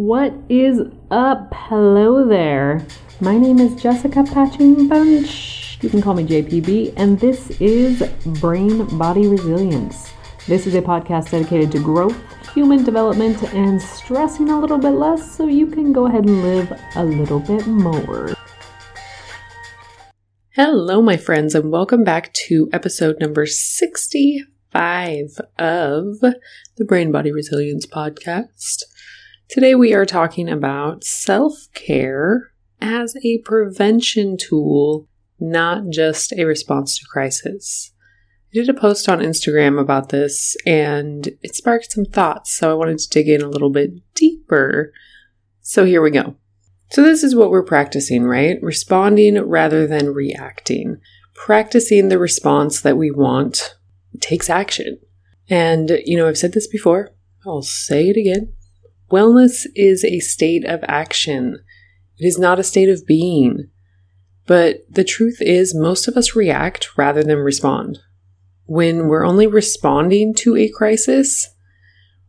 What is up? Hello there. My name is Jessica Patching Bunch. You can call me JPB, and this is Brain Body Resilience. This is a podcast dedicated to growth, human development, and stressing a little bit less so you can go ahead and live a little bit more. Hello, my friends, and welcome back to episode number 65 of the Brain Body Resilience podcast. Today we are talking about self care as a prevention tool, not just a response to crisis. I did a post on Instagram about this and it sparked some thoughts, so I wanted to dig in a little bit deeper. So here we go. So, this is what we're practicing, right? Responding rather than reacting. Practicing the response that we want takes action. And, you know, I've said this before, I'll say it again Wellness is a state of action. It is not a state of being. But the truth is, most of us react rather than respond. When we're only responding to a crisis,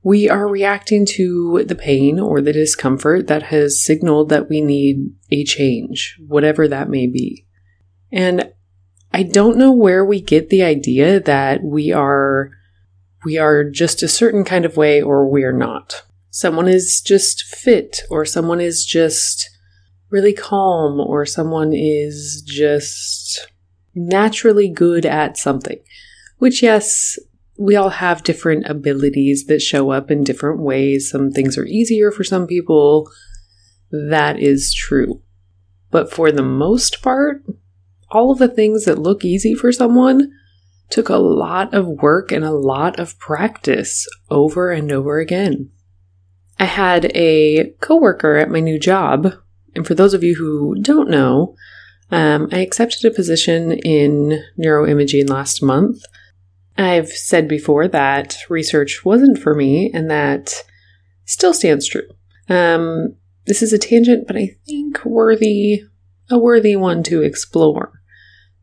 we are reacting to the pain or the discomfort that has signaled that we need a change, whatever that may be. And I don't know where we get the idea that we are we are just a certain kind of way or we are not someone is just fit or someone is just really calm or someone is just naturally good at something. Which, yes, we all have different abilities that show up in different ways. Some things are easier for some people. That is true. But for the most part, all of the things that look easy for someone took a lot of work and a lot of practice over and over again. I had a coworker at my new job, and for those of you who don't know, um, I accepted a position in neuroimaging last month. I've said before that research wasn't for me, and that still stands true. Um, this is a tangent, but I think worthy a worthy one to explore.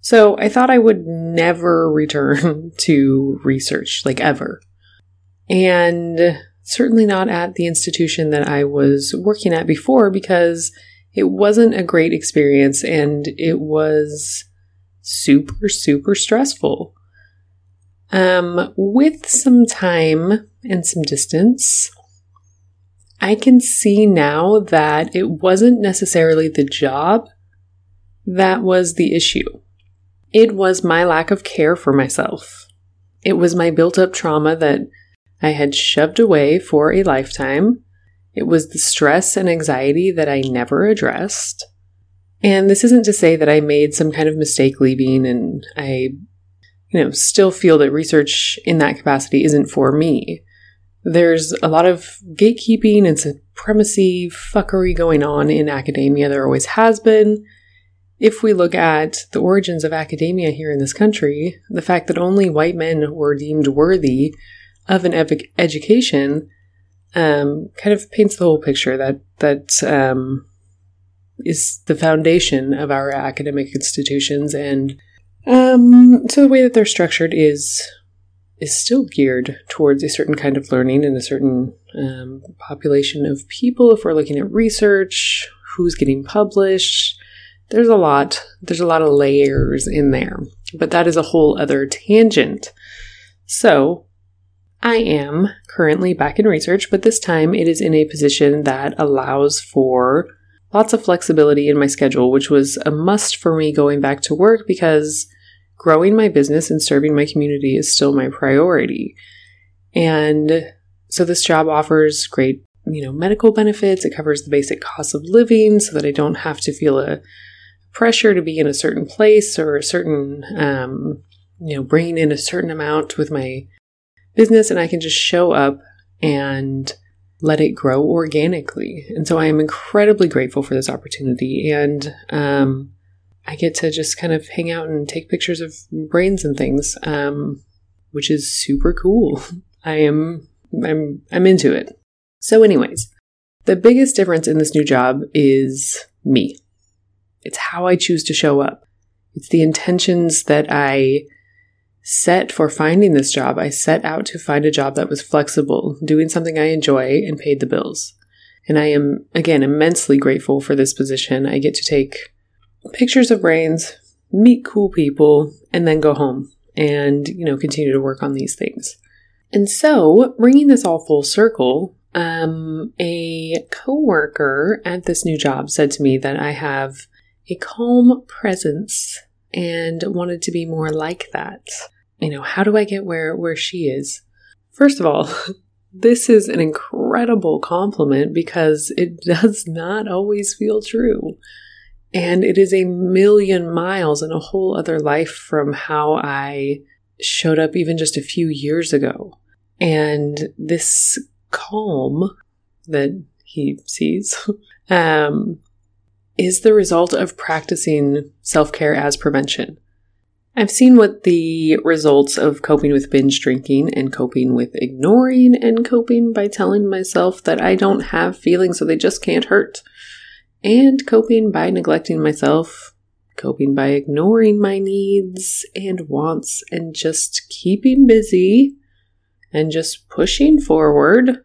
So I thought I would never return to research, like ever. And certainly not at the institution that I was working at before because it wasn't a great experience and it was super, super stressful. Um, with some time and some distance, I can see now that it wasn't necessarily the job that was the issue. It was my lack of care for myself. It was my built up trauma that I had shoved away for a lifetime. It was the stress and anxiety that I never addressed. And this isn't to say that I made some kind of mistake leaving and I, you know, still feel that research in that capacity isn't for me. There's a lot of gatekeeping and supremacy fuckery going on in academia. There always has been. If we look at the origins of academia here in this country, the fact that only white men were deemed worthy of an epic education um, kind of paints the whole picture that that um, is the foundation of our academic institutions, and um, so the way that they're structured is is still geared towards a certain kind of learning and a certain um, population of people. If we're looking at research, who's getting published, there's a lot. There's a lot of layers in there, but that is a whole other tangent. So I am currently back in research, but this time it is in a position that allows for lots of flexibility in my schedule, which was a must for me going back to work because growing my business and serving my community is still my priority. And so this job offers great, you know, medical benefits. It covers the basic cost of living so that I don't have to feel a pressure to be in a certain place or a certain, um, you know, bringing in a certain amount with my business and I can just show up and let it grow organically. And so I am incredibly grateful for this opportunity. And um, I get to just kind of hang out and take pictures of brains and things, um, which is super cool. I am I'm I'm into it. So, anyways, the biggest difference in this new job is me. It's how I choose to show up. It's the intentions that I set for finding this job, I set out to find a job that was flexible, doing something I enjoy, and paid the bills. And I am, again, immensely grateful for this position. I get to take pictures of brains, meet cool people, and then go home and, you know, continue to work on these things. And so, bringing this all full circle, um, a coworker at this new job said to me that I have a calm presence and wanted to be more like that. You know, how do I get where where she is? First of all, this is an incredible compliment because it does not always feel true. And it is a million miles and a whole other life from how I showed up even just a few years ago. And this calm that he sees um, is the result of practicing self care as prevention. I've seen what the results of coping with binge drinking and coping with ignoring and coping by telling myself that I don't have feelings so they just can't hurt, and coping by neglecting myself, coping by ignoring my needs and wants and just keeping busy and just pushing forward.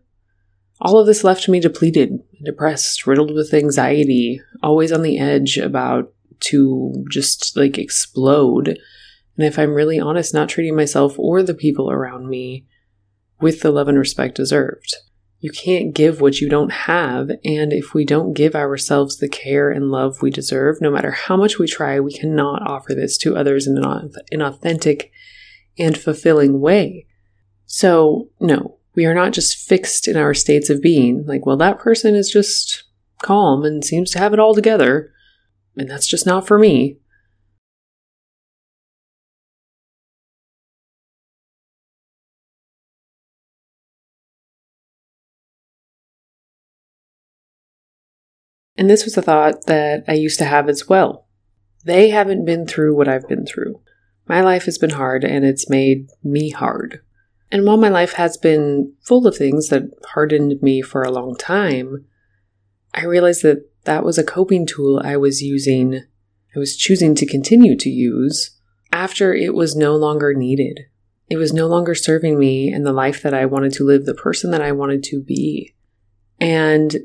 All of this left me depleted, depressed, riddled with anxiety, always on the edge about to just like explode. And if I'm really honest, not treating myself or the people around me with the love and respect deserved. You can't give what you don't have, and if we don't give ourselves the care and love we deserve, no matter how much we try, we cannot offer this to others in an authentic and fulfilling way. So, no, we are not just fixed in our states of being, like, well, that person is just calm and seems to have it all together, and that's just not for me. And this was a thought that I used to have as well. They haven't been through what I've been through. My life has been hard and it's made me hard. And while my life has been full of things that hardened me for a long time, I realized that that was a coping tool I was using, I was choosing to continue to use after it was no longer needed. It was no longer serving me and the life that I wanted to live, the person that I wanted to be. And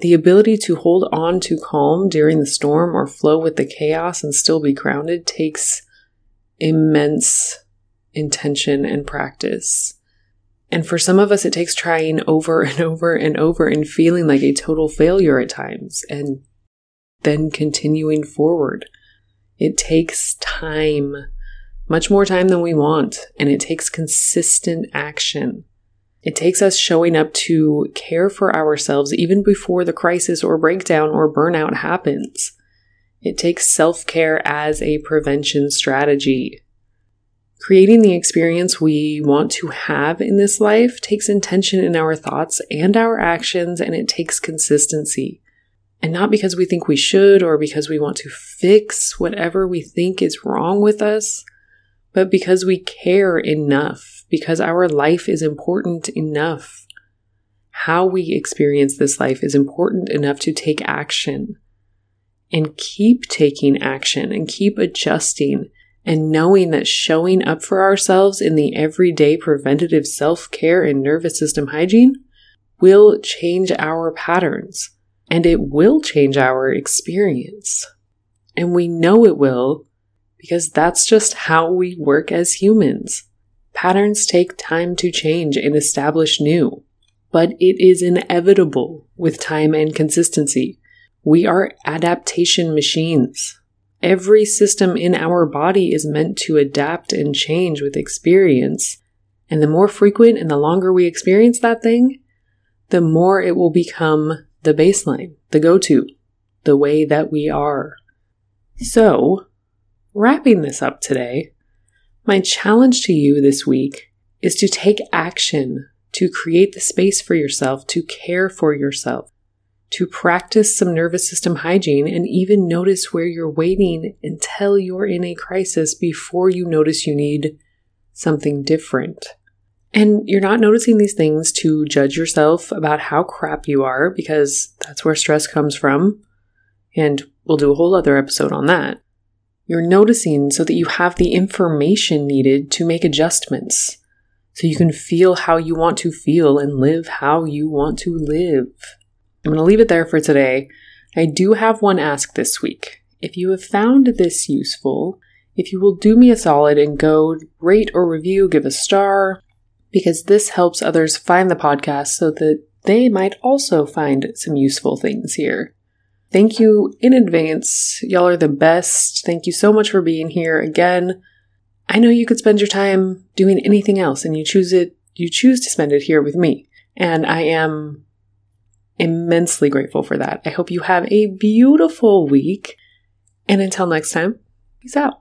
the ability to hold on to calm during the storm or flow with the chaos and still be grounded takes immense intention and practice. And for some of us, it takes trying over and over and over and feeling like a total failure at times and then continuing forward. It takes time, much more time than we want, and it takes consistent action. It takes us showing up to care for ourselves even before the crisis or breakdown or burnout happens. It takes self care as a prevention strategy. Creating the experience we want to have in this life takes intention in our thoughts and our actions, and it takes consistency. And not because we think we should or because we want to fix whatever we think is wrong with us, but because we care enough, because our life is important enough. How we experience this life is important enough to take action and keep taking action and keep adjusting and knowing that showing up for ourselves in the everyday preventative self care and nervous system hygiene will change our patterns and it will change our experience. And we know it will because that's just how we work as humans. Patterns take time to change and establish new, but it is inevitable with time and consistency. We are adaptation machines. Every system in our body is meant to adapt and change with experience. And the more frequent and the longer we experience that thing, the more it will become the baseline, the go to, the way that we are. So, wrapping this up today, my challenge to you this week is to take action to create the space for yourself to care for yourself to practice some nervous system hygiene and even notice where you're waiting until you're in a crisis before you notice you need something different. And you're not noticing these things to judge yourself about how crap you are because that's where stress comes from. And we'll do a whole other episode on that. You're noticing so that you have the information needed to make adjustments so you can feel how you want to feel and live how you want to live. I'm going to leave it there for today. I do have one ask this week. If you have found this useful, if you will do me a solid and go rate or review, give a star, because this helps others find the podcast so that they might also find some useful things here. Thank you in advance. Y'all are the best. Thank you so much for being here again. I know you could spend your time doing anything else and you choose it, you choose to spend it here with me. And I am immensely grateful for that. I hope you have a beautiful week. And until next time, peace out.